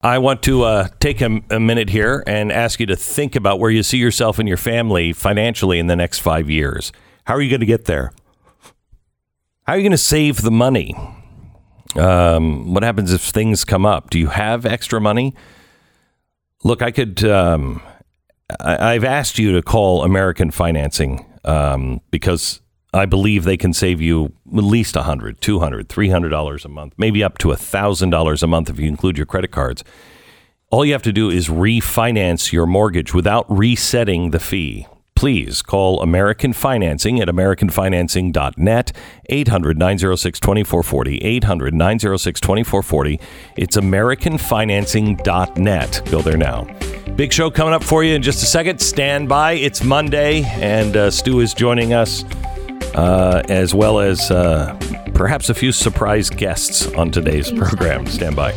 I want to uh, take a, a, minute here and ask you to think about where you see yourself and your family financially in the next five years. How are you going to get there? How are you going to save the money? Um, what happens if things come up? Do you have extra money? Look, I could. Um, I, have asked you to call American Financing um, because I believe they can save you at least $100, $200, $300 a month, maybe up to $1,000 a month if you include your credit cards. All you have to do is refinance your mortgage without resetting the fee. Please call American Financing at AmericanFinancing.net, 800 906 2440. 800 906 2440. It's AmericanFinancing.net. Go there now. Big show coming up for you in just a second. Stand by. It's Monday, and uh, Stu is joining us uh, as well as uh, perhaps a few surprise guests on today's program. Stand by.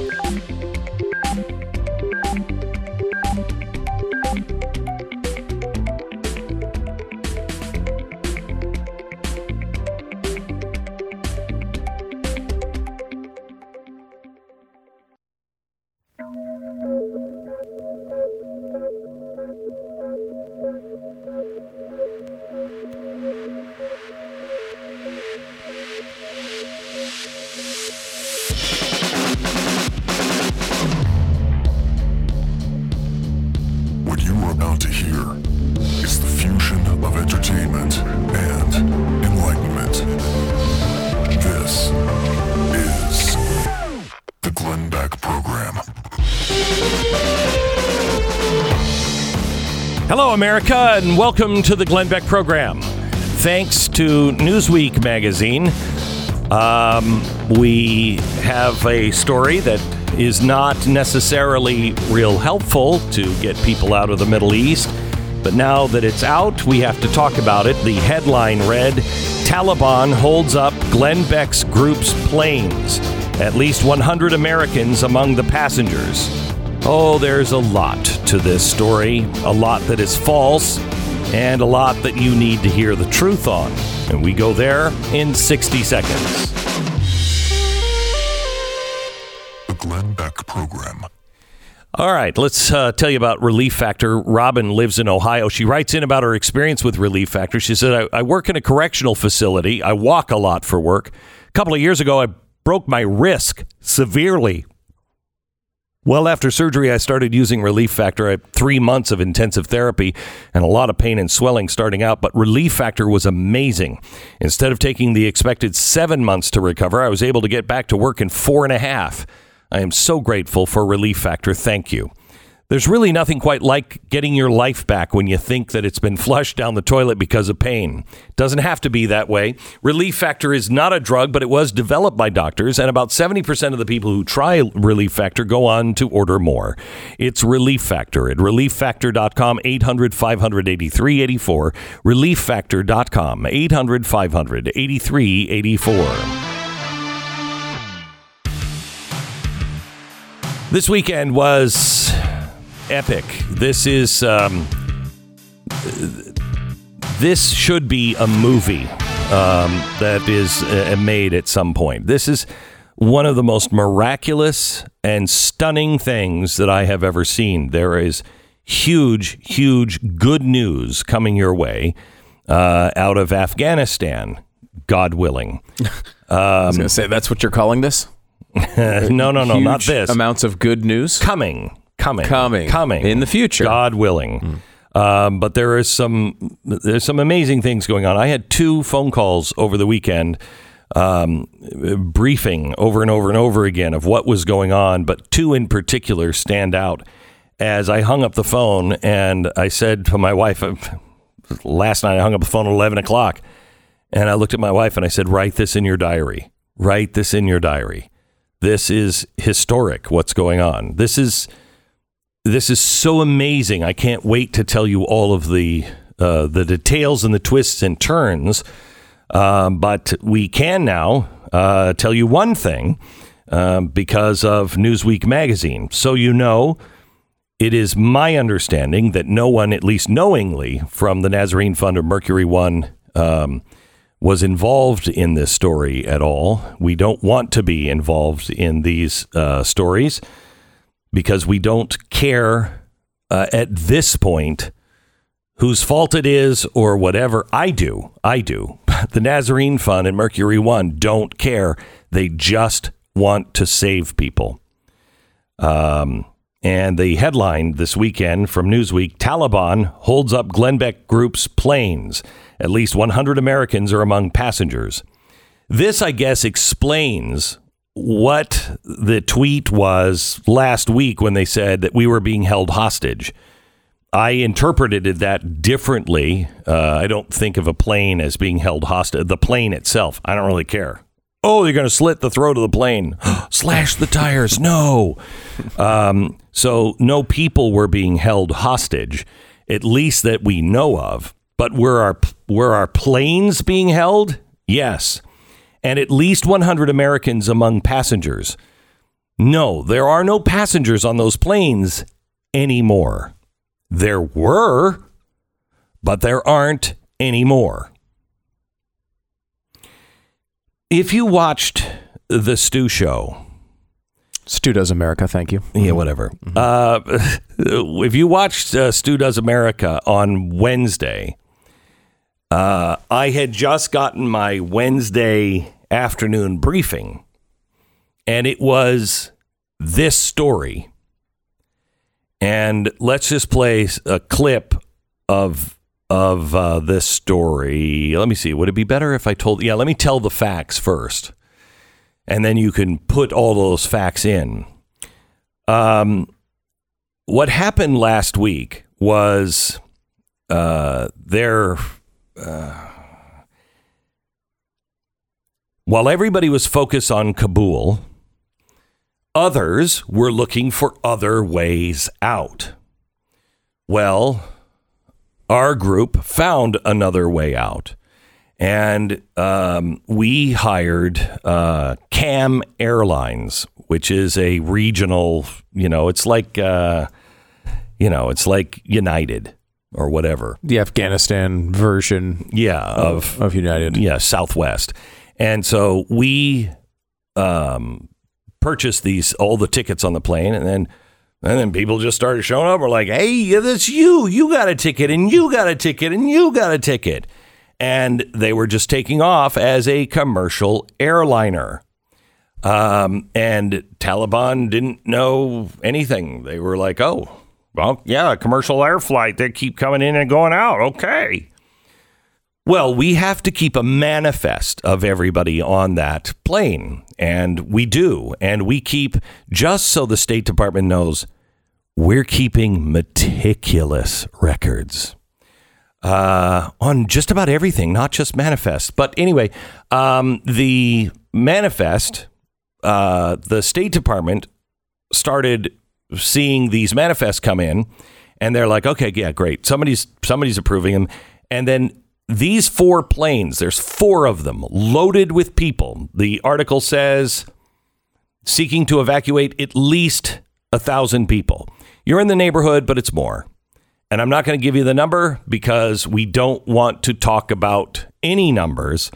America, and welcome to the Glenn Beck program. Thanks to Newsweek magazine, um, we have a story that is not necessarily real helpful to get people out of the Middle East. But now that it's out, we have to talk about it. The headline read Taliban holds up Glenn Beck's group's planes. At least 100 Americans among the passengers. Oh, there's a lot to this story, a lot that is false, and a lot that you need to hear the truth on. And we go there in 60 seconds. The Glenn Beck Program. All right, let's uh, tell you about Relief Factor. Robin lives in Ohio. She writes in about her experience with Relief Factor. She said, I, I work in a correctional facility. I walk a lot for work. A couple of years ago, I broke my wrist severely well, after surgery, I started using Relief Factor. I had three months of intensive therapy and a lot of pain and swelling starting out, but Relief Factor was amazing. Instead of taking the expected seven months to recover, I was able to get back to work in four and a half. I am so grateful for Relief Factor. Thank you. There's really nothing quite like getting your life back when you think that it's been flushed down the toilet because of pain. Doesn't have to be that way. Relief Factor is not a drug, but it was developed by doctors, and about 70% of the people who try Relief Factor go on to order more. It's Relief Factor at relieffactor.com, 800 500 8384. Relieffactor.com, 800 500 8384. This weekend was epic. This is um, this should be a movie um, that is uh, made at some point. This is one of the most miraculous and stunning things that I have ever seen. There is huge, huge good news coming your way uh, out of Afghanistan, God willing. Um, I was going to say that's what you're calling this. no, no, no, Huge not this. Amounts of good news coming coming, coming, coming in the future, God willing. Mm. Um, but there is some there's some amazing things going on. I had two phone calls over the weekend, um, briefing over and over and over again of what was going on. But two in particular stand out. As I hung up the phone and I said to my wife, last night I hung up the phone at eleven o'clock, and I looked at my wife and I said, "Write this in your diary. Write this in your diary. This is historic. What's going on? This is." This is so amazing. I can't wait to tell you all of the uh, the details and the twists and turns. Um, but we can now uh, tell you one thing um, because of Newsweek magazine. So you know, it is my understanding that no one, at least knowingly, from the Nazarene Fund or Mercury One. Um, was involved in this story at all. We don't want to be involved in these uh, stories because we don't care uh, at this point whose fault it is or whatever. I do. I do. The Nazarene Fund and Mercury One don't care. They just want to save people. Um, and the headline this weekend from Newsweek Taliban holds up Glenn Beck Group's planes. At least 100 Americans are among passengers. This, I guess, explains what the tweet was last week when they said that we were being held hostage. I interpreted that differently. Uh, I don't think of a plane as being held hostage. The plane itself, I don't really care. Oh, you're going to slit the throat of the plane, slash the tires. No. Um, so, no people were being held hostage, at least that we know of. But were our, were our planes being held? Yes. And at least 100 Americans among passengers. No, there are no passengers on those planes anymore. There were, but there aren't anymore. If you watched the Stu show, Stu does America. Thank you. yeah, whatever. Uh, if you watched uh, Stu Does America on Wednesday, uh, I had just gotten my Wednesday afternoon briefing, and it was this story. And let's just play a clip of of uh, this story. Let me see. Would it be better if I told? Yeah, let me tell the facts first, and then you can put all those facts in. Um, what happened last week was uh, there. While everybody was focused on Kabul, others were looking for other ways out. Well, our group found another way out. And um, we hired uh, Kam Airlines, which is a regional, you know, it's like, uh, you know, it's like United or whatever. The Afghanistan version Yeah, of of United. yeah, Southwest. And so we um, purchased these all the tickets on the plane, and then and then people just started showing up. We're like, "Hey, that's you! You got a ticket, and you got a ticket, and you got a ticket." And they were just taking off as a commercial airliner. Um, and Taliban didn't know anything. They were like, "Oh, well, yeah, commercial air flight. They keep coming in and going out. Okay." Well, we have to keep a manifest of everybody on that plane, and we do. And we keep, just so the State Department knows, we're keeping meticulous records uh, on just about everything, not just manifest. But anyway, um, the manifest, uh, the State Department started seeing these manifests come in, and they're like, okay, yeah, great, somebody's somebody's approving them, and then these four planes, there's four of them loaded with people. The article says seeking to evacuate at least a thousand people. You're in the neighborhood, but it's more. And I'm not going to give you the number because we don't want to talk about any numbers.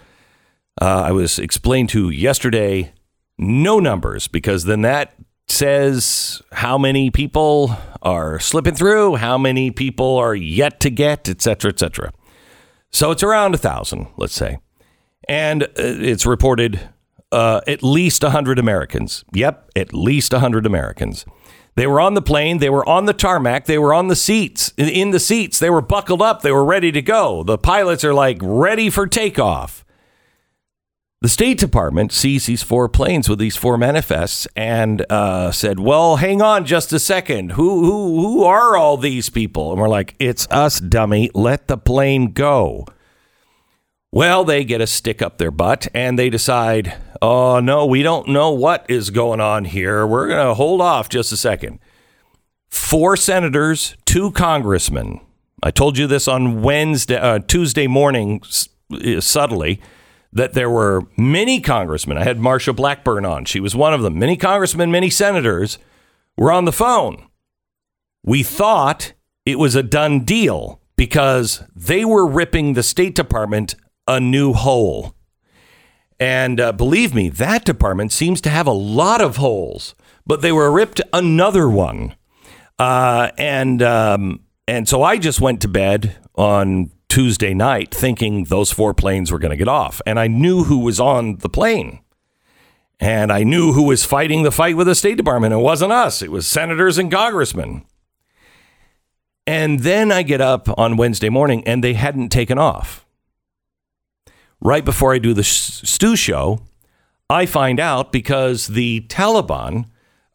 Uh, I was explained to yesterday no numbers because then that says how many people are slipping through, how many people are yet to get, et cetera, et cetera. So it's around a thousand, let's say, and uh, it's reported uh, at least hundred Americans. Yep, at least hundred Americans. They were on the plane. They were on the tarmac. They were on the seats. In the seats, they were buckled up. They were ready to go. The pilots are like ready for takeoff. The State Department sees these four planes with these four manifests and uh, said, "Well, hang on just a second. Who who who are all these people?" And we're like, "It's us, dummy. Let the plane go." Well, they get a stick up their butt and they decide, "Oh no, we don't know what is going on here. We're going to hold off just a second. Four senators, two congressmen. I told you this on Wednesday, uh, Tuesday morning, uh, subtly that there were many congressmen. I had Marsha Blackburn on. She was one of them. Many congressmen, many senators were on the phone. We thought it was a done deal because they were ripping the State Department a new hole. And uh, believe me, that department seems to have a lot of holes. but they were ripped another one. Uh, and um, and so I just went to bed on Tuesday night thinking those four planes were going to get off, and I knew who was on the plane. And I knew who was fighting the fight with the State Department. It wasn't us, it was senators and congressmen. And then I get up on Wednesday morning and they hadn't taken off. Right before I do the Stu show, I find out because the Taliban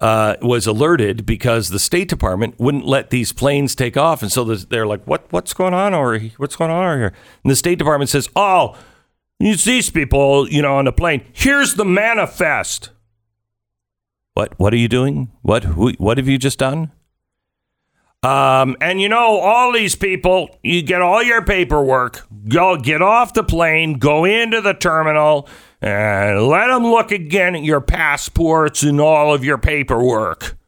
uh, was alerted because the State Department wouldn't let these planes take off, and so they're like, "What? What's going on here? What's going on here?" And the State Department says, "Oh, these people, you know, on the plane. Here's the manifest." What? What are you doing? What? Who, what have you just done? Um, and you know, all these people, you get all your paperwork, go get off the plane, go into the terminal, and let them look again at your passports and all of your paperwork.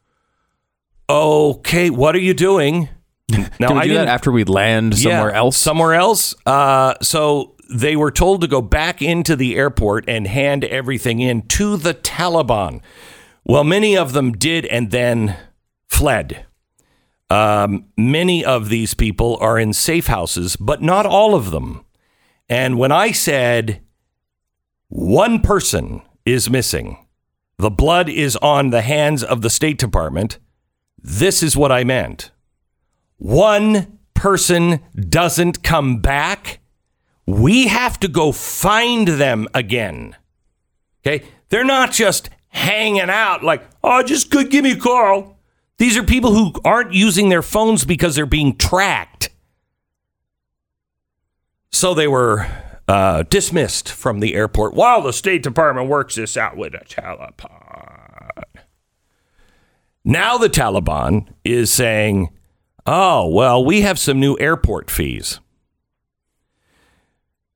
Okay, what are you doing? Now, do we I do that after we land somewhere yeah, else? Somewhere else. Uh, so they were told to go back into the airport and hand everything in to the Taliban. Well, many of them did and then fled. Um, many of these people are in safe houses, but not all of them. And when I said one person is missing, the blood is on the hands of the State Department, this is what I meant. One person doesn't come back, we have to go find them again. Okay? They're not just hanging out like, oh, just could give me a call. These are people who aren't using their phones because they're being tracked. So they were uh, dismissed from the airport while the State Department works this out with the Taliban. Now the Taliban is saying, oh, well, we have some new airport fees.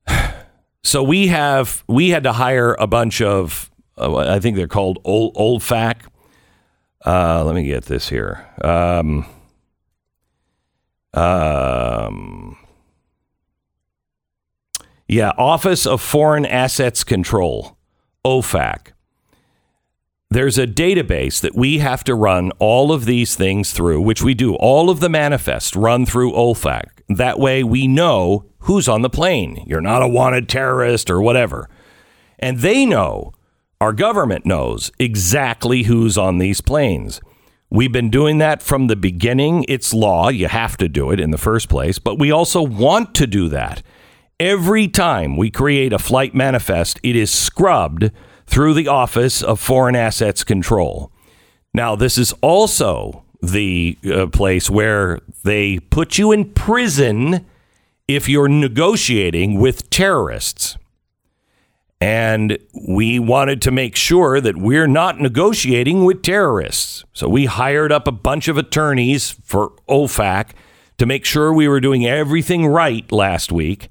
So we have we had to hire a bunch of uh, I think they're called old OFAC uh, let me get this here. Um, um, yeah, Office of Foreign Assets Control, OFAC. There's a database that we have to run all of these things through, which we do. All of the manifests run through OFAC. That way we know who's on the plane. You're not a wanted terrorist or whatever. And they know our government knows exactly who's on these planes. We've been doing that from the beginning. It's law. You have to do it in the first place, but we also want to do that. Every time we create a flight manifest, it is scrubbed through the Office of Foreign Assets Control. Now, this is also the uh, place where they put you in prison if you're negotiating with terrorists. And we wanted to make sure that we're not negotiating with terrorists. So we hired up a bunch of attorneys for OFAC to make sure we were doing everything right last week.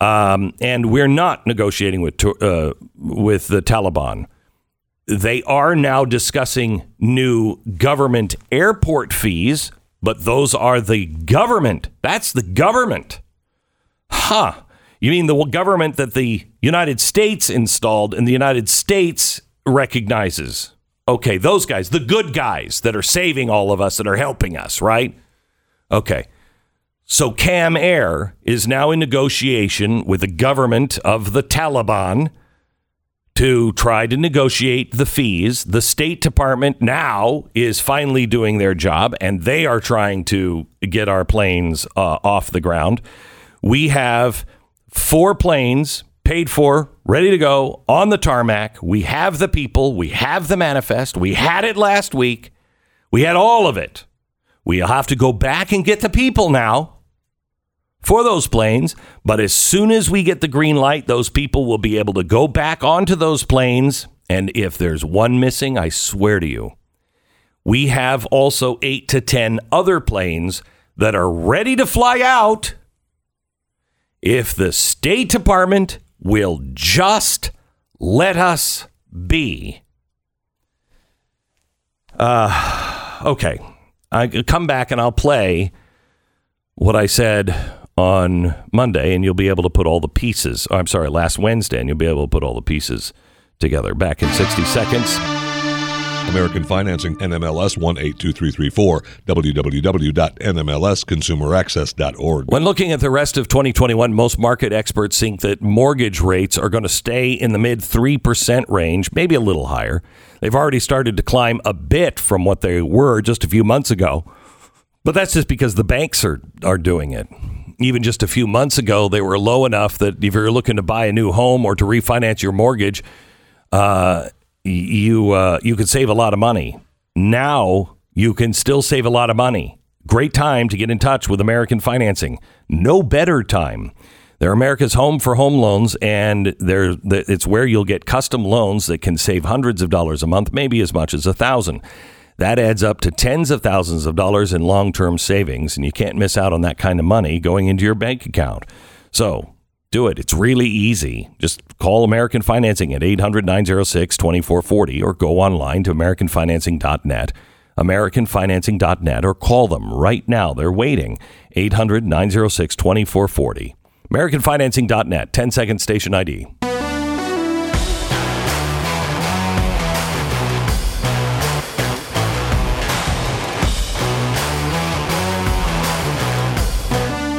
Um, and we're not negotiating with, uh, with the Taliban. They are now discussing new government airport fees, but those are the government. That's the government. Huh. You mean the government that the United States installed and the United States recognizes? Okay, those guys, the good guys that are saving all of us, that are helping us, right? Okay. So Kam Air is now in negotiation with the government of the Taliban to try to negotiate the fees. The State Department now is finally doing their job and they are trying to get our planes uh, off the ground. We have four planes paid for, ready to go on the tarmac. We have the people, we have the manifest, we had it last week, we had all of it. We'll have to go back and get the people now for those planes. But as soon as we get the green light, those people will be able to go back onto those planes. And if there's one missing, I swear to you, we have also eight to 10 other planes that are ready to fly out if the State Department will just let us be. Uh, okay. I come back and I'll play what I said on Monday, and you'll be able to put all the pieces. Oh, I'm sorry, last Wednesday, and you'll be able to put all the pieces together. Back in 60 seconds. American Financing, NMLS 182334, www.nmlsconsumeraccess.org. When looking at the rest of 2021, most market experts think that mortgage rates are going to stay in the mid 3% range, maybe a little higher. They've already started to climb a bit from what they were just a few months ago. But that's just because the banks are, are doing it. Even just a few months ago, they were low enough that if you're looking to buy a new home or to refinance your mortgage, uh, you uh, you could save a lot of money. Now you can still save a lot of money. Great time to get in touch with American Financing. No better time. They're America's home for home loans, and they're it's where you'll get custom loans that can save hundreds of dollars a month, maybe as much as a thousand. That adds up to tens of thousands of dollars in long term savings, and you can't miss out on that kind of money going into your bank account. So do it. It's really easy. Just call American Financing at 800 906 2440 or go online to AmericanFinancing.net, AmericanFinancing.net, or call them right now. They're waiting. 800 906 2440. AmericanFinancing.net, 10 second station ID.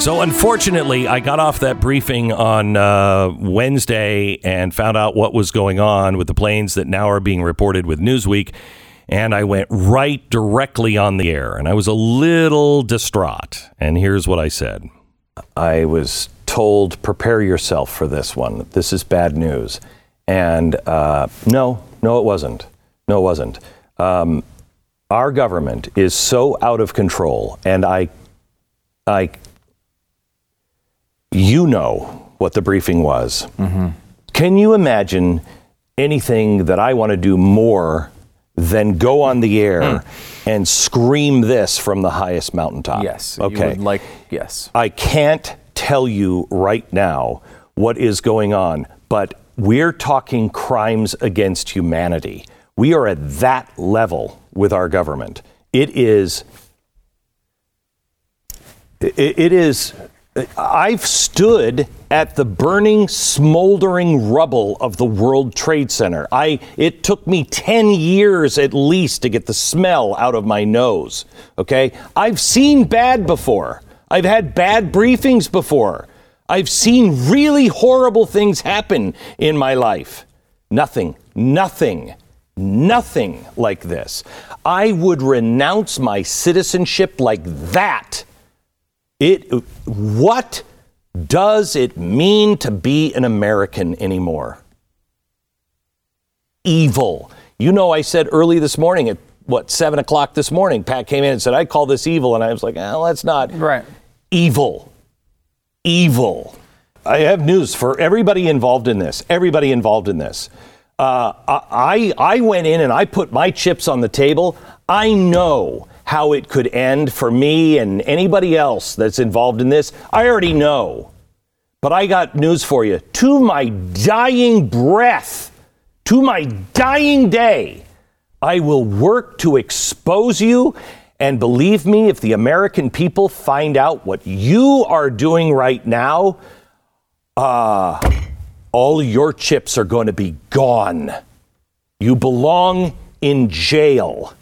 So, unfortunately, I got off that briefing on uh, Wednesday and found out what was going on with the planes that now are being reported with Newsweek. And I went right directly on the air. And I was a little distraught. And here's what I said I was told, prepare yourself for this one. This is bad news. And uh, no, no, it wasn't. No, it wasn't. Um, our government is so out of control, and I, I you know what the briefing was. Mm-hmm. Can you imagine anything that I want to do more than go on the air mm. and scream this from the highest mountaintop? Yes. Okay. like yes. I can't tell you right now what is going on, but we're talking crimes against humanity. We are at that level with our government. It is it, it is I've stood at the burning, smoldering rubble of the World Trade Center. I it took me 10 years at least to get the smell out of my nose. Okay? I've seen bad before. I've had bad briefings before. I've seen really horrible things happen in my life. Nothing, nothing, nothing like this. I would renounce my citizenship like that it what does it mean to be an American anymore? Evil. You know, I said early this morning at what seven o'clock this morning, Pat came in and said, "I call this evil," and I was like, "Well, that's not right." Evil, evil. I have news for everybody involved in this. Everybody involved in this. Uh, I I went in and I put my chips on the table. I know how it could end for me and anybody else that's involved in this, I already know. But I got news for you. To my dying breath, to my dying day, I will work to expose you. And believe me, if the American people find out what you are doing right now, uh, all your chips are going to be gone. You belong in jail.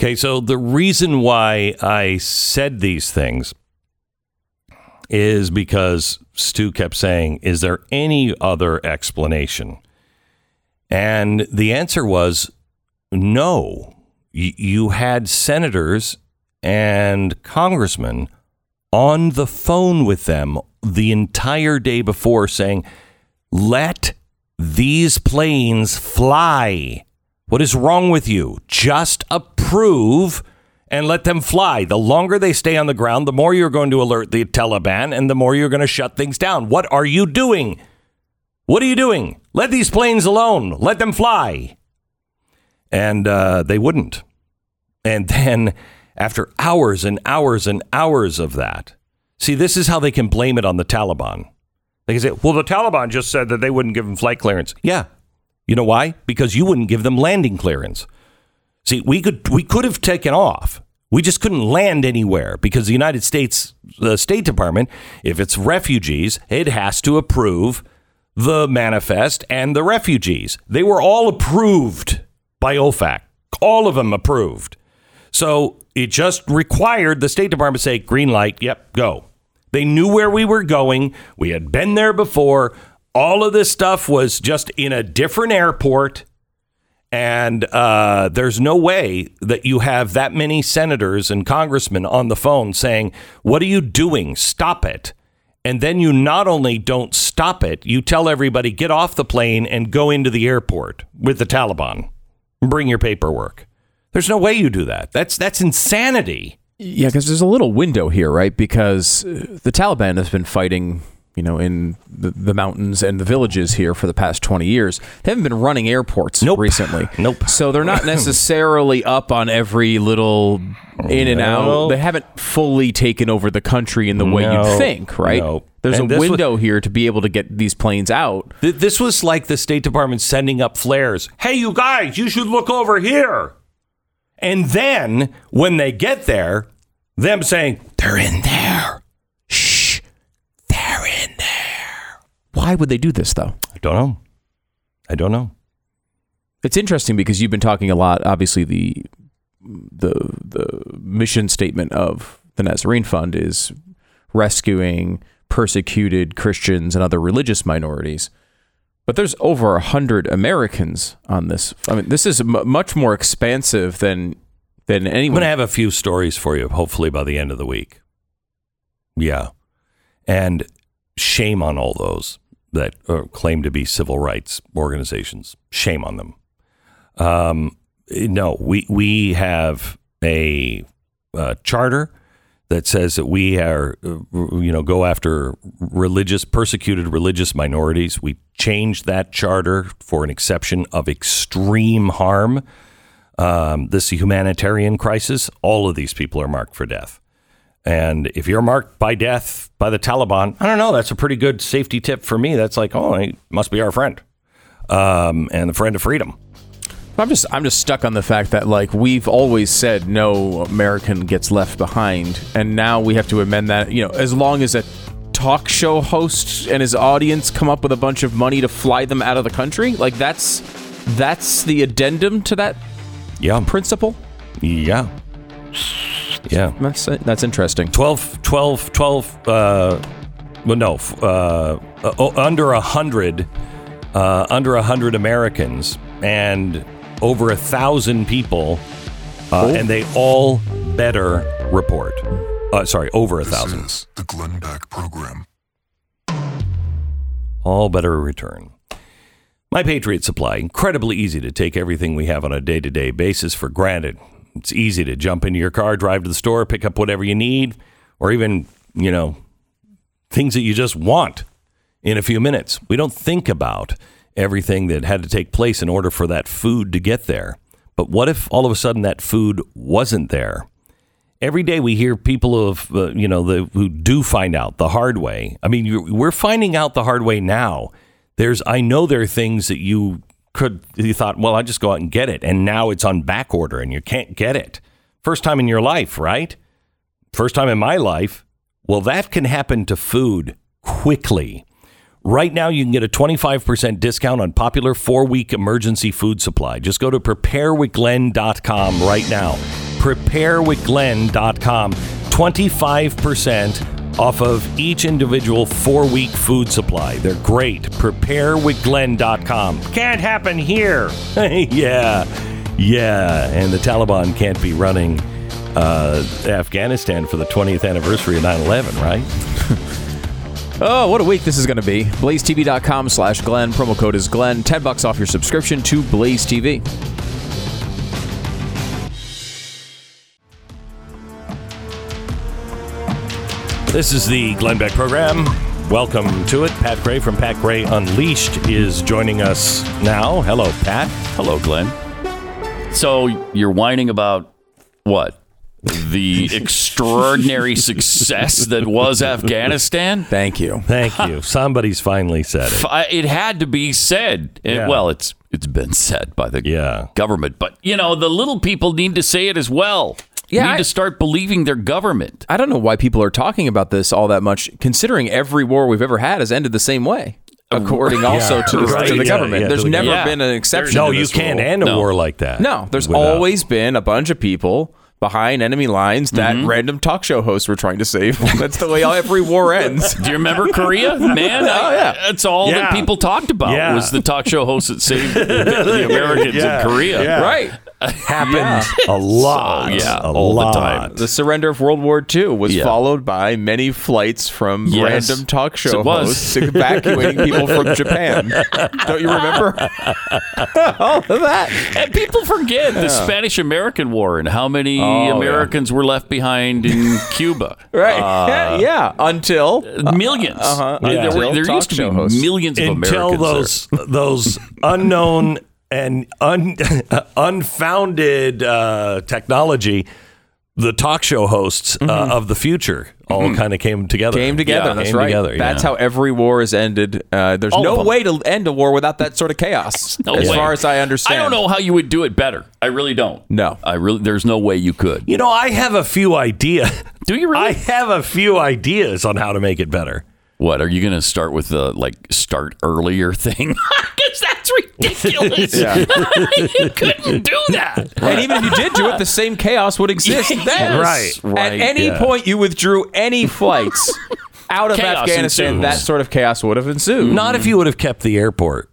Okay, so the reason why I said these things is because Stu kept saying, Is there any other explanation? And the answer was no. You had senators and congressmen on the phone with them the entire day before saying, Let these planes fly. What is wrong with you? Just approve and let them fly. The longer they stay on the ground, the more you're going to alert the Taliban and the more you're going to shut things down. What are you doing? What are you doing? Let these planes alone. Let them fly. And uh, they wouldn't. And then, after hours and hours and hours of that, see, this is how they can blame it on the Taliban. They can say, well, the Taliban just said that they wouldn't give them flight clearance. Yeah, you know why? Because you wouldn't give them landing clearance. See, we could we could have taken off. We just couldn't land anywhere because the United States the State Department, if it's refugees, it has to approve the manifest and the refugees. They were all approved by OFAC. All of them approved. So it just required the State Department to say, green light, yep, go. They knew where we were going. We had been there before. All of this stuff was just in a different airport. And uh, there's no way that you have that many senators and congressmen on the phone saying, What are you doing? Stop it. And then you not only don't stop it, you tell everybody, get off the plane and go into the airport with the Taliban. Bring your paperwork. There's no way you do that. That's that's insanity. Yeah, because there's a little window here, right? Because uh, the Taliban has been fighting, you know, in the, the mountains and the villages here for the past 20 years. They haven't been running airports Nope. recently. Nope. So they're not necessarily up on every little in and No. out. They haven't fully taken over the country in the way No. you'd think, right? No. There's And a this was- window here to be able to get these planes out. Th- This was like the State Department sending up flares. Hey, you guys, you should look over here. And then when they get there, them saying, they're in there. Shh, they're in there. Why would they do this, though? I don't know. I don't know. It's interesting because you've been talking a lot. Obviously, the the the mission statement of the Nazarene Fund is rescuing persecuted Christians and other religious minorities. But there's over a hundred Americans on this. I mean, this is m- much more expansive than than I'm anyone. going to have a few stories for you, hopefully by the end of the week. Yeah. And shame on all those that uh, claim to be civil rights organizations. Shame on them. Um, no, we, we have a uh, charter that says that we are, uh, you know, go after religious, persecuted religious minorities. We changed that charter for an exception of extreme harm um, this humanitarian crisis, all of these people are marked for death. And if you're marked by death by the Taliban, I don't know. That's a pretty good safety tip for me. That's like, oh, he must be our friend, um, and the friend of freedom. I'm just I'm just stuck on the fact that like we've always said no American gets left behind, and now we have to amend that. You know, as long as a talk show host and his audience come up with a bunch of money to fly them out of the country, like that's that's the addendum to that Yeah, principle. yeah, yeah. That's that's interesting. 12, 12, 12, uh, well, no, uh, uh, under a hundred, uh, under a hundred Americans and over a thousand people, uh, and they all better report. Uh, sorry, over a This thousand. is the Glenn Beck Program. all better return. My Patriot Supply, incredibly easy to take everything we have on a day to day basis for granted. It's easy to jump into your car, drive to the store, pick up whatever you need, or even, you know, things that you just want in a few minutes. We don't think about everything that had to take place in order for that food to get there. But what if all of a sudden that food wasn't there? every day we hear people of uh, you know the who do find out the hard way. I mean, we're finding out the hard way now. There's I know there are things that you could you thought, well, I just go out and get it, and now it's on back order and you can't get it. First time in your life, right? First time in my life. Well, that can happen to food quickly. Right now, you can get a 25% discount on popular four week emergency food supply. Just go to preparewithglenn.com right now. Preparewithglenn.com. 25% off of each individual four week food supply. They're great. Preparewithglenn.com. Can't happen here. yeah. Yeah. And the Taliban can't be running uh, Afghanistan for the 20th anniversary of 9 11, right? Oh, what a week this is going to be. BlazeTV.com slash Glenn. Promo code is Glenn. 10 bucks off your subscription to Blaze TV. This is the Glenn Beck program. Welcome to it. Pat Gray from Pat Gray Unleashed is joining us now. Hello, Pat. Hello, Glenn. So you're whining about what? The extraordinary success that was Afghanistan? Thank you. Thank you. Somebody's finally said it. It had to be said. And, Yeah. Well, it's it's been said by the Yeah. government, but you know the little people need to say it as well. Yeah, need I- to start believing their government. I don't know why people are talking about this all that much, considering every war we've ever had has ended the same way. according also to the, Right, to the yeah, government. yeah, there's the never government. been an exception. no, to you can't rule. end a No. war like that. No, there's without- always been a bunch of people behind enemy lines that Mm-hmm. random talk show hosts were trying to save. That's the way every war ends. Do you remember Korea? Man, oh, yeah. that's all Yeah. that people talked about Yeah. was the talk show hosts that saved the, the Americans Yeah, in Korea. yeah. Right. Happened a lot. So, yeah, a all the lot. time. The surrender of World War II was Yeah. followed by many flights from Yes. random talk show It was. hosts evacuating people from Japan. Don't you remember all of that? And people forget the Spanish American War and how many Oh, Americans were left behind in Cuba. Right? yeah. Until 1000000s uh-huh. There, Yeah. were- there used to be hosts. millions of until Americans those those unknown and un, unfounded uh, technology, the talk show hosts uh, of the future all kind of came together. came together. Yeah, that's came right. together, That's yeah. how every war is ended. Uh, there's All no way to end a war without that sort of chaos, No as way. far as I understand. I don't know how you would do it better. I really don't. No. I really. There's no way you could. You know, I have a few ideas. Do you really? I have a few ideas on how to make it better. What are you going to start with the like start earlier thing? Because that's ridiculous. you couldn't do that. And even if you did do it, the same chaos would exist Yes, then. Right, right, At any yeah. point you withdrew any flights out of Chaos Afghanistan, ensues. that sort of chaos would have ensued. Not if you would have kept the airport.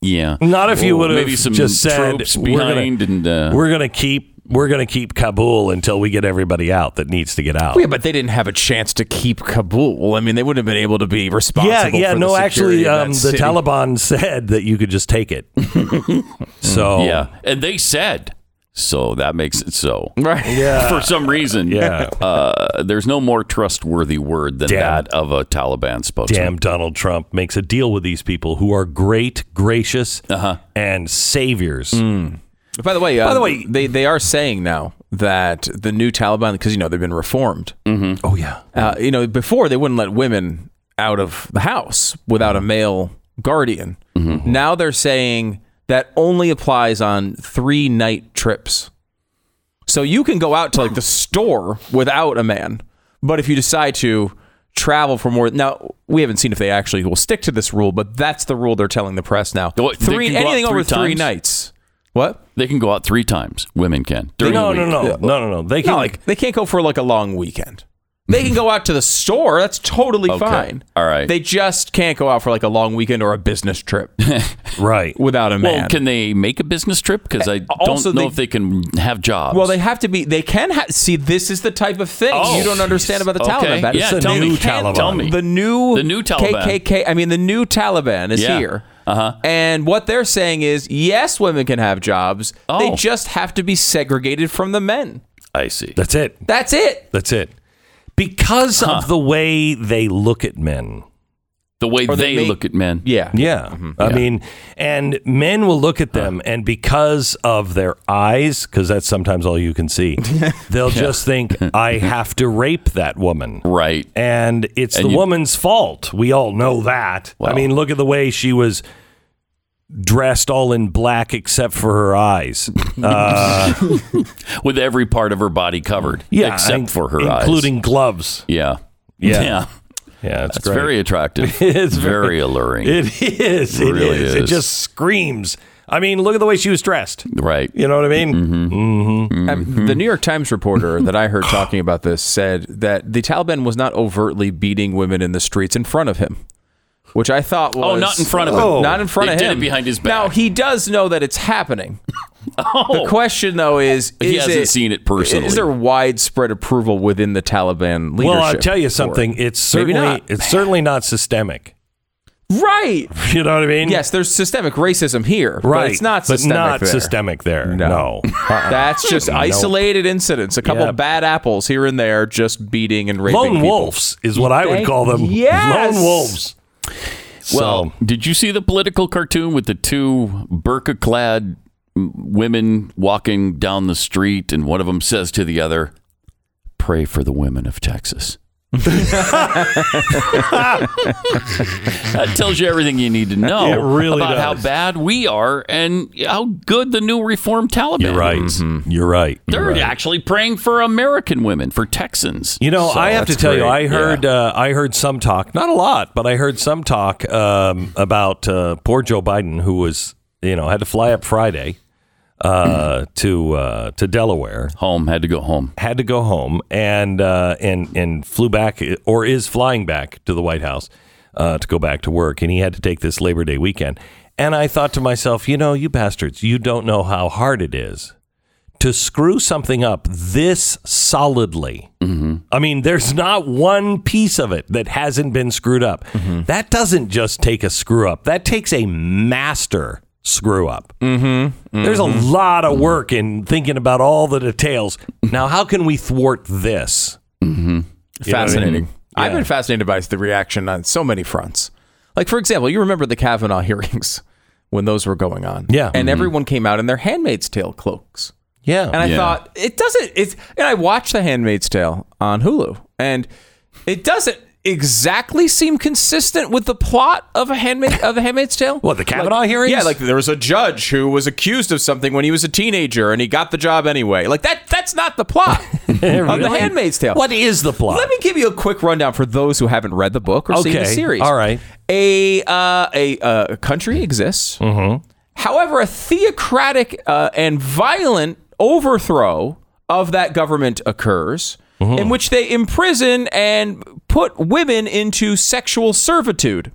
Yeah. Not if you would have maybe some just said troops we're gonna, and uh, we're gonna keep we're gonna keep Kabul until we get everybody out that needs to get out. Yeah, but they didn't have a chance to keep Kabul. I mean, they wouldn't have been able to be responsible. yeah, yeah. for No, the actually, security of that um, the city. Taliban said that you could just take it. so yeah, and they said so. That makes it so. Right. yeah, For some reason, Yeah. uh, there's no more trustworthy word than Damn. that of a Taliban spokesman. damn Donald Trump makes a deal with these people who are great, gracious, Uh-huh. and saviors. By the way, uh, By the way- they they are saying now that the new Taliban, because you know they've been reformed. Oh yeah, Uh, you know, before they wouldn't let women out of the house without a male guardian. Now they're saying that only applies on three night trips. So you can go out to like the store without a man, but if you decide to travel for more, now we haven't seen if they actually will stick to this rule, but that's the rule they're telling the press now. What, they Three can go anything over three three nights. What? They can go out three times. Women can. During no, the no, week. no, no, no, no. They can No, like they can't go for like a long weekend. They can go out to the store. That's totally Okay. fine. All right. They just can't go out for like a long weekend or a business trip right. without a man. Well, can they make a business trip? Because I don't Also, know they- if they can have jobs. Well, they have to be. They can ha- see. This is the type of thing Oh, you don't understand about the okay. Taliban. Pat. Yeah, It's the tell me. new Taliban. Tell me. The new, The new Taliban. KKK. I mean, the new Taliban is Yeah. here. Uh-huh. And what they're saying is, yes, women can have jobs. They Oh. just have to be segregated from the men. I see. That's it. That's it. That's it. Because of the way they look at men. The way they, they make- look at men. Yeah. Yeah. I mean, and men will look at them, and because of their eyes, because that's sometimes all you can see, they'll just think, I have to rape that woman. Right. And it's And the you- woman's fault. We all know that. I mean, look at the way she was dressed all in black except for her eyes. Uh, With every part of her body covered. yeah. Except in- for her eyes. Including gloves. Yeah. Yeah. Yeah. Yeah, it's It's great. very attractive. It's very, very- alluring. It is. It really is. It is. just screams. I mean, look at the way she was dressed. right. You know what I mean? Mm-hmm. Um, the New York Times reporter that I heard talking about this said that the Taliban was not overtly beating women in the streets in front of him, which I thought was Oh, not in front of him. Oh. not in front They of did him. it behind his back. Now he does know that it's happening. Oh. The question though is, He hasn't it- seen it personally. Is there widespread approval within the Taliban leadership? Well, I'll tell you for something. It's Maybe certainly not. it's certainly not systemic. Right. You know what I mean? Yes, there's systemic racism here, Right. But it's not but systemic. not there. systemic there. No. No. Uh-uh. That's just Nope. isolated incidents. A couple Yeah. bad apples here and there, just beating and raping Lone people. wolves is what I would Thank- call them. Yes! Lone wolves. Well, So, did you see the political cartoon with the two burqa clad women walking down the street and one of them says to the other, Pray for the women of Texas? That tells you everything you need to know It really about how bad we are and how good the new reform Taliban. You're right. You're right. You're They're right. actually praying for American women, for Texans. You know, So I have to that's tell you. I heard Yeah. uh, I heard some talk, not a lot, but I heard some talk um, about uh, poor Joe Biden, who was you know had to fly up Friday uh, to uh, to Delaware, home had to go home. had to go home, and uh, and and flew back or is flying back to the White House uh, to go back to work, and he had to take this Labor Day weekend. And I thought to myself, you know, you bastards, you don't know how hard it is to screw something up this solidly. I mean, there's not one piece of it that hasn't been screwed up. That doesn't just take a screw up, that takes a master screw up. Mm-hmm. There's a mm-hmm. lot of work in thinking about all the details. Mm-hmm. Now, how can we thwart this? Mm-hmm. Fascinating. I've Yeah. been fascinated by the reaction on so many fronts. Like, for example, you remember the Kavanaugh hearings when those were going on. Yeah. And everyone came out in their Handmaid's Tale cloaks. Yeah. And I Yeah. thought, it doesn't, it's, and I watched The Handmaid's Tale on Hulu, and it doesn't exactly seem consistent with the plot of a handmaid of the Handmaid's Tale. What, the Kavanaugh Like- hearings? Yeah, like there was a judge who was accused of something when he was a teenager, and he got the job anyway. Like that, that's not the plot of The Handmaid's Tale. What is the plot? Let me give you a quick rundown for those who haven't read the book or seen the series. all right. A uh, a, uh, country exists. Mm-hmm. However, a theocratic uh, and violent overthrow of that government occurs, Mm-hmm. in which they imprison and put women into sexual servitude.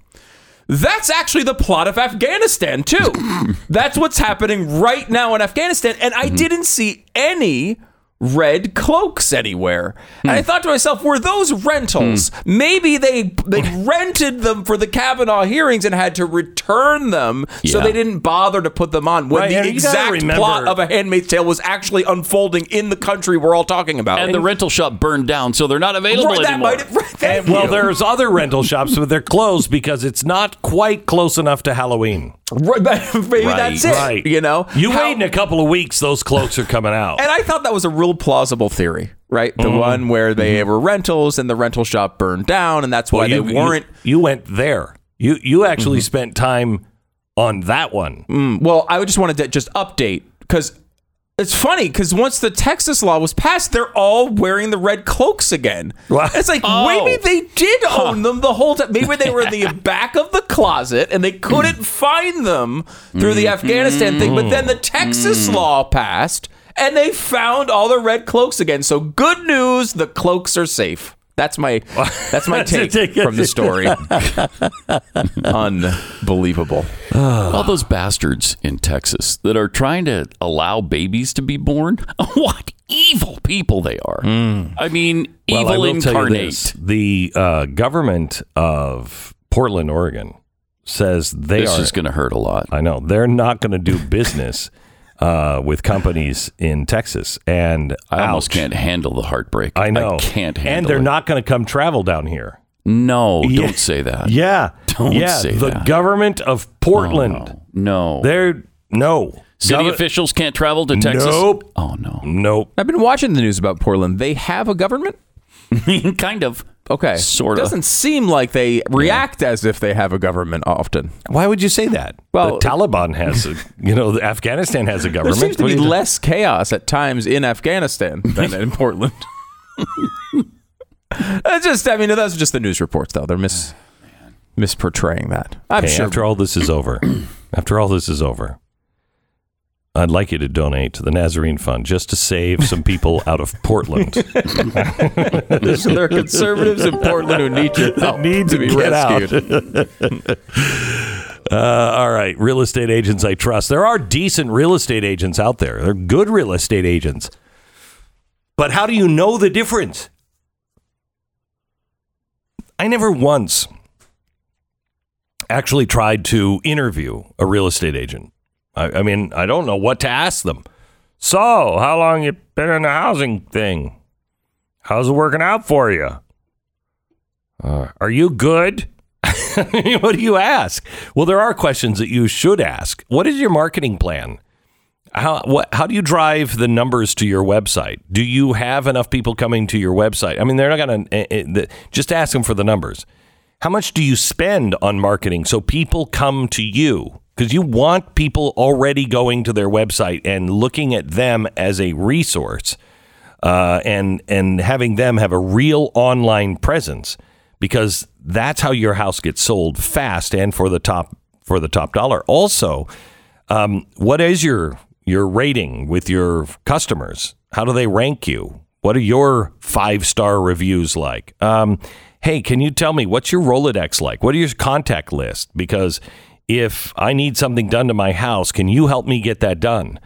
That's actually the plot of Afghanistan, too. That's what's happening right now in Afghanistan. And I didn't see any red cloaks anywhere. And I hmm. thought to myself, were those rentals? Hmm. Maybe they they rented them for the Kavanaugh hearings and had to return them, so they didn't bother to put them on when Right, the and exact plot of A Handmaid's Tale was actually unfolding in the country we're all talking about. And the rental shop burned down, so they're not available Right, anymore. might right, And, well, there's other rental shops, but they're closed because it's not quite close enough to Halloween. Right, maybe that's it. Right. You know, You How- wait in a couple of weeks, those cloaks are coming out. And I thought that was a real plausible theory, right? The Mm-hmm. one where they were rentals and the rental shop burned down, and that's why Well, you, they weren't. You, you went there. You you actually Mm-hmm. spent time on that one. Mm, well, I just wanted to just update because it's funny because once the Texas law was passed, they're all wearing the red cloaks again. What? It's like Oh. maybe they did own them the whole time. Maybe they were in the back of the closet and they couldn't find them through the Afghanistan thing. But then the Texas law passed and they found all the red cloaks again. So good news, the cloaks are safe. That's my that's my take from the story. Unbelievable. All those bastards in Texas that are trying to allow babies to be born. What evil people they are. I mean, Well, evil I will tell you incarnate. this. The uh, government of Portland, Oregon, says they This are. is going to hurt a lot. I know they're not going to do business uh, with companies in Texas, and I almost can't handle the heartbreak. I know. I can't handle and they're it. not going to come travel down here. No, Yeah. don't say that. Yeah, Don't yeah. say the that. The government of Portland. No. They're no City Gover- officials can't travel to Texas. Nope. Oh no. Nope. I've been watching the news about Portland. They have a government. kind of. Okay, Sorta. Doesn't seem like they react as if they have a government often. Why would you say that? Well- the Taliban has, a, you know, Afghanistan has a There government. seems to What be do you- less chaos at times in Afghanistan than in Portland. That's just, I mean, that's just the news reports, though. They're mis misportraying that. I'm Hey, sure. after all this is over, after all this is over, I'd like you to donate to the Nazarene Fund just to save some people out of Portland. there are conservatives in Portland who need your help need to to be get out. rescued. Uh, all right, real estate agents I trust. There are decent real estate agents out there. They're good real estate agents. But how do you know the difference? I never once actually tried to interview a real estate agent. I, I mean, I don't know what to ask them. So, how long you been in the housing thing? How's it working out for you? Uh, are you good? what do you ask? Well, there are questions that you should ask. What is your marketing plan? how what how do you drive the numbers to your website? Do you have enough people coming to your website? I mean, they're not going to just ask them for the numbers. How much do you spend on marketing so people come to you? Because you want people already going to their website and looking at them as a resource, uh, and and having them have a real online presence, because that's how your house gets sold fast and for the top for the top dollar. Also, um, what is your your rating with your customers? How do they rank you? What are your five star reviews like? Um, hey, can you tell me what's your Rolodex like? What are your contact list? Because if I need something done to my house, can you help me get that done?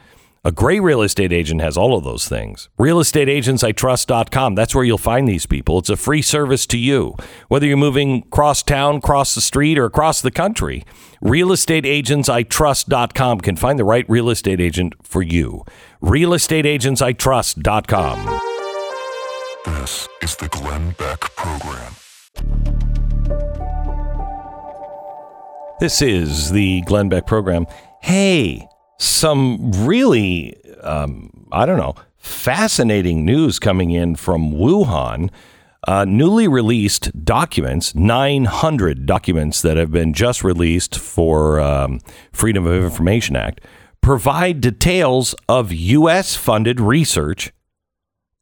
A great real estate agent has all of those things. RealestateAgentsITrust.com. That's where you'll find these people. It's a free service to you. Whether you're moving cross town, cross the street, or across the country, RealestateAgentsITrust.com can find the right real estate agent for you. RealestateAgentsITrust.com. This is the Glenn Beck Program. This is the Glenn Beck program. Hey, some really, um, I don't know, fascinating news coming in from Wuhan. Uh, newly released documents, 900 documents that have been just released for um, Freedom of Information Act, provide details of U.S. funded research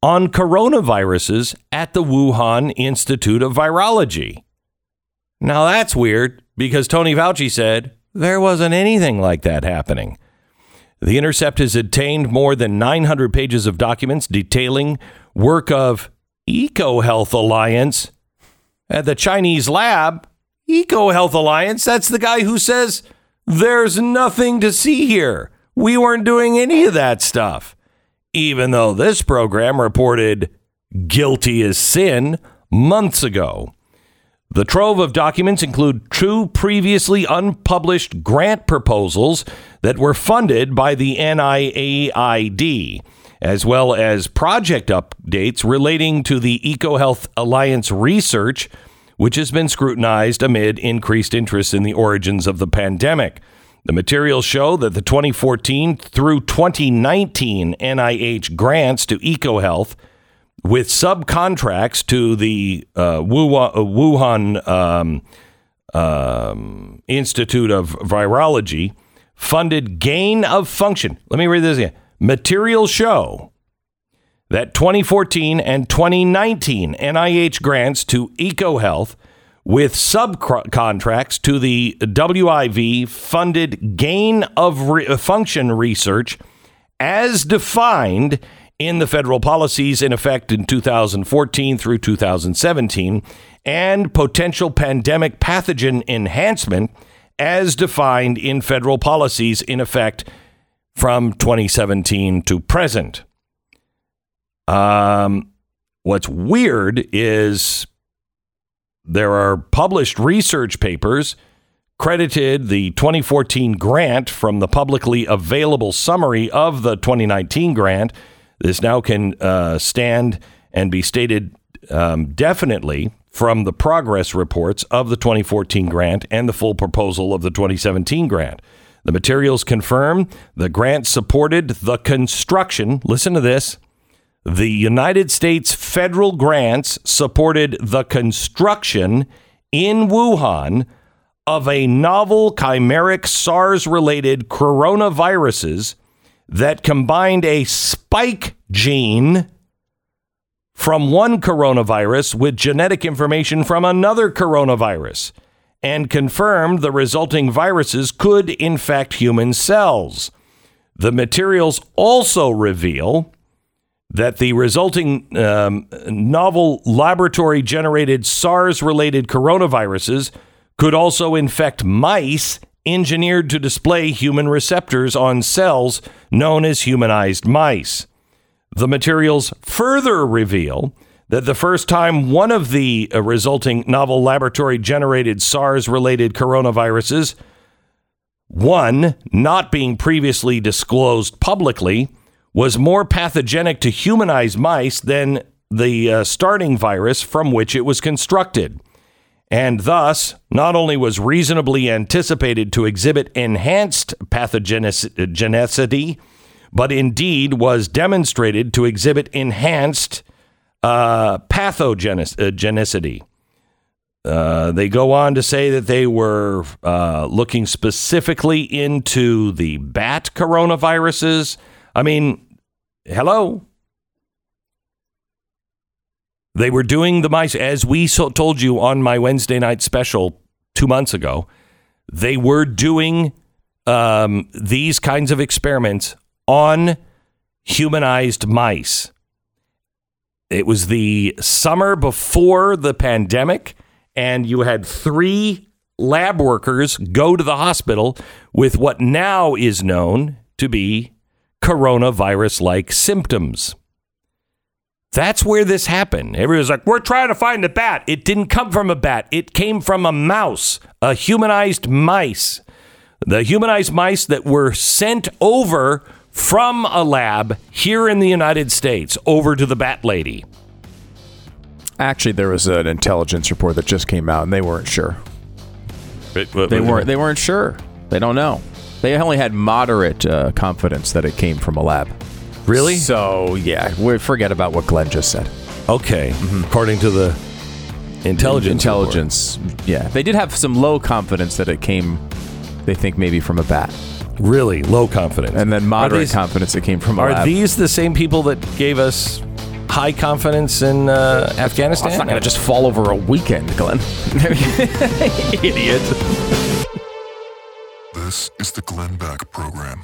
on coronaviruses at the Wuhan Institute of Virology. Now that's weird because Tony Fauci said there wasn't anything like that happening. The Intercept has obtained more than 900 pages of documents detailing work of EcoHealth Alliance at the Chinese lab. EcoHealth Alliance, that's the guy who says there's nothing to see here. We weren't doing any of that stuff. Even though this program reported guilty as sin months ago. The trove of documents include two previously unpublished grant proposals that were funded by the NIAID, as well as project updates relating to the EcoHealth Alliance research, which has been scrutinized amid increased interest in the origins of the pandemic. The materials show that the 2014 through 2019 NIH grants to EcoHealth with subcontracts to the uh, Wuhan, um, um, Institute of Virology funded gain of function. Let me read this again. Materials show that 2014 and 2019 NIH grants to EcoHealth with subcontracts to the WIV funded gain of re- function research as defined in the federal policies in effect in 2014 through 2017 and potential pandemic pathogen enhancement as defined in federal policies in effect from 2017 to present. Um, what's weird is there are published research papers credited the 2014 grant from the publicly available summary of the 2019 grant this now can uh, stand and be stated um, definitely from the progress reports of the 2014 grant and the full proposal of the 2017 grant. The materials confirm the grant supported the construction. Listen to this. The United States federal grants supported the construction in Wuhan of a novel chimeric SARS related coronaviruses that combined a spike gene from one coronavirus with genetic information from another coronavirus and confirmed the resulting viruses could infect human cells. The materials also reveal that the resulting um, novel laboratory generated SARS related coronaviruses could also infect mice engineered to display human receptors on cells known as humanized mice. The materials further reveal that the first time one of the uh, resulting novel laboratory generated SARS related coronaviruses, one not being previously disclosed publicly, was more pathogenic to humanized mice than the uh, starting virus from which it was constructed and thus not only was reasonably anticipated to exhibit enhanced pathogenicity, but indeed was demonstrated to exhibit enhanced uh, pathogenicity. Uh, they go on to say that they were uh, looking specifically into the bat coronaviruses. I mean, hello. They were doing the mice, as we so told you on my Wednesday night special two months ago. They were doing um, these kinds of experiments on humanized mice. It was the summer before the pandemic, and you had three lab workers go to the hospital with what now is known to be coronavirus like symptoms. That's where this happened. Everyone's like, we're trying to find a bat. It didn't come from a bat, it came from a mouse, a humanized mice. The humanized mice that were sent over from a lab here in the United States over to the bat lady. Actually, there was an intelligence report that just came out, and they weren't sure. They weren't. They weren't sure. They don't know. They only had moderate uh, confidence that it came from a lab. Really? So yeah, we forget about what Glenn just said. Okay. According to the intelligence. Intelligence. Yeah, they did have some low confidence that it came. They think maybe from a bat, report. Really low confidence. and then moderate these- confidence it came from a Are lab. these the same people that gave us high confidence in uh, Afghanistan? It's not going to just fall over a weekend, Glenn. Idiot. This is the Glenn Beck Program.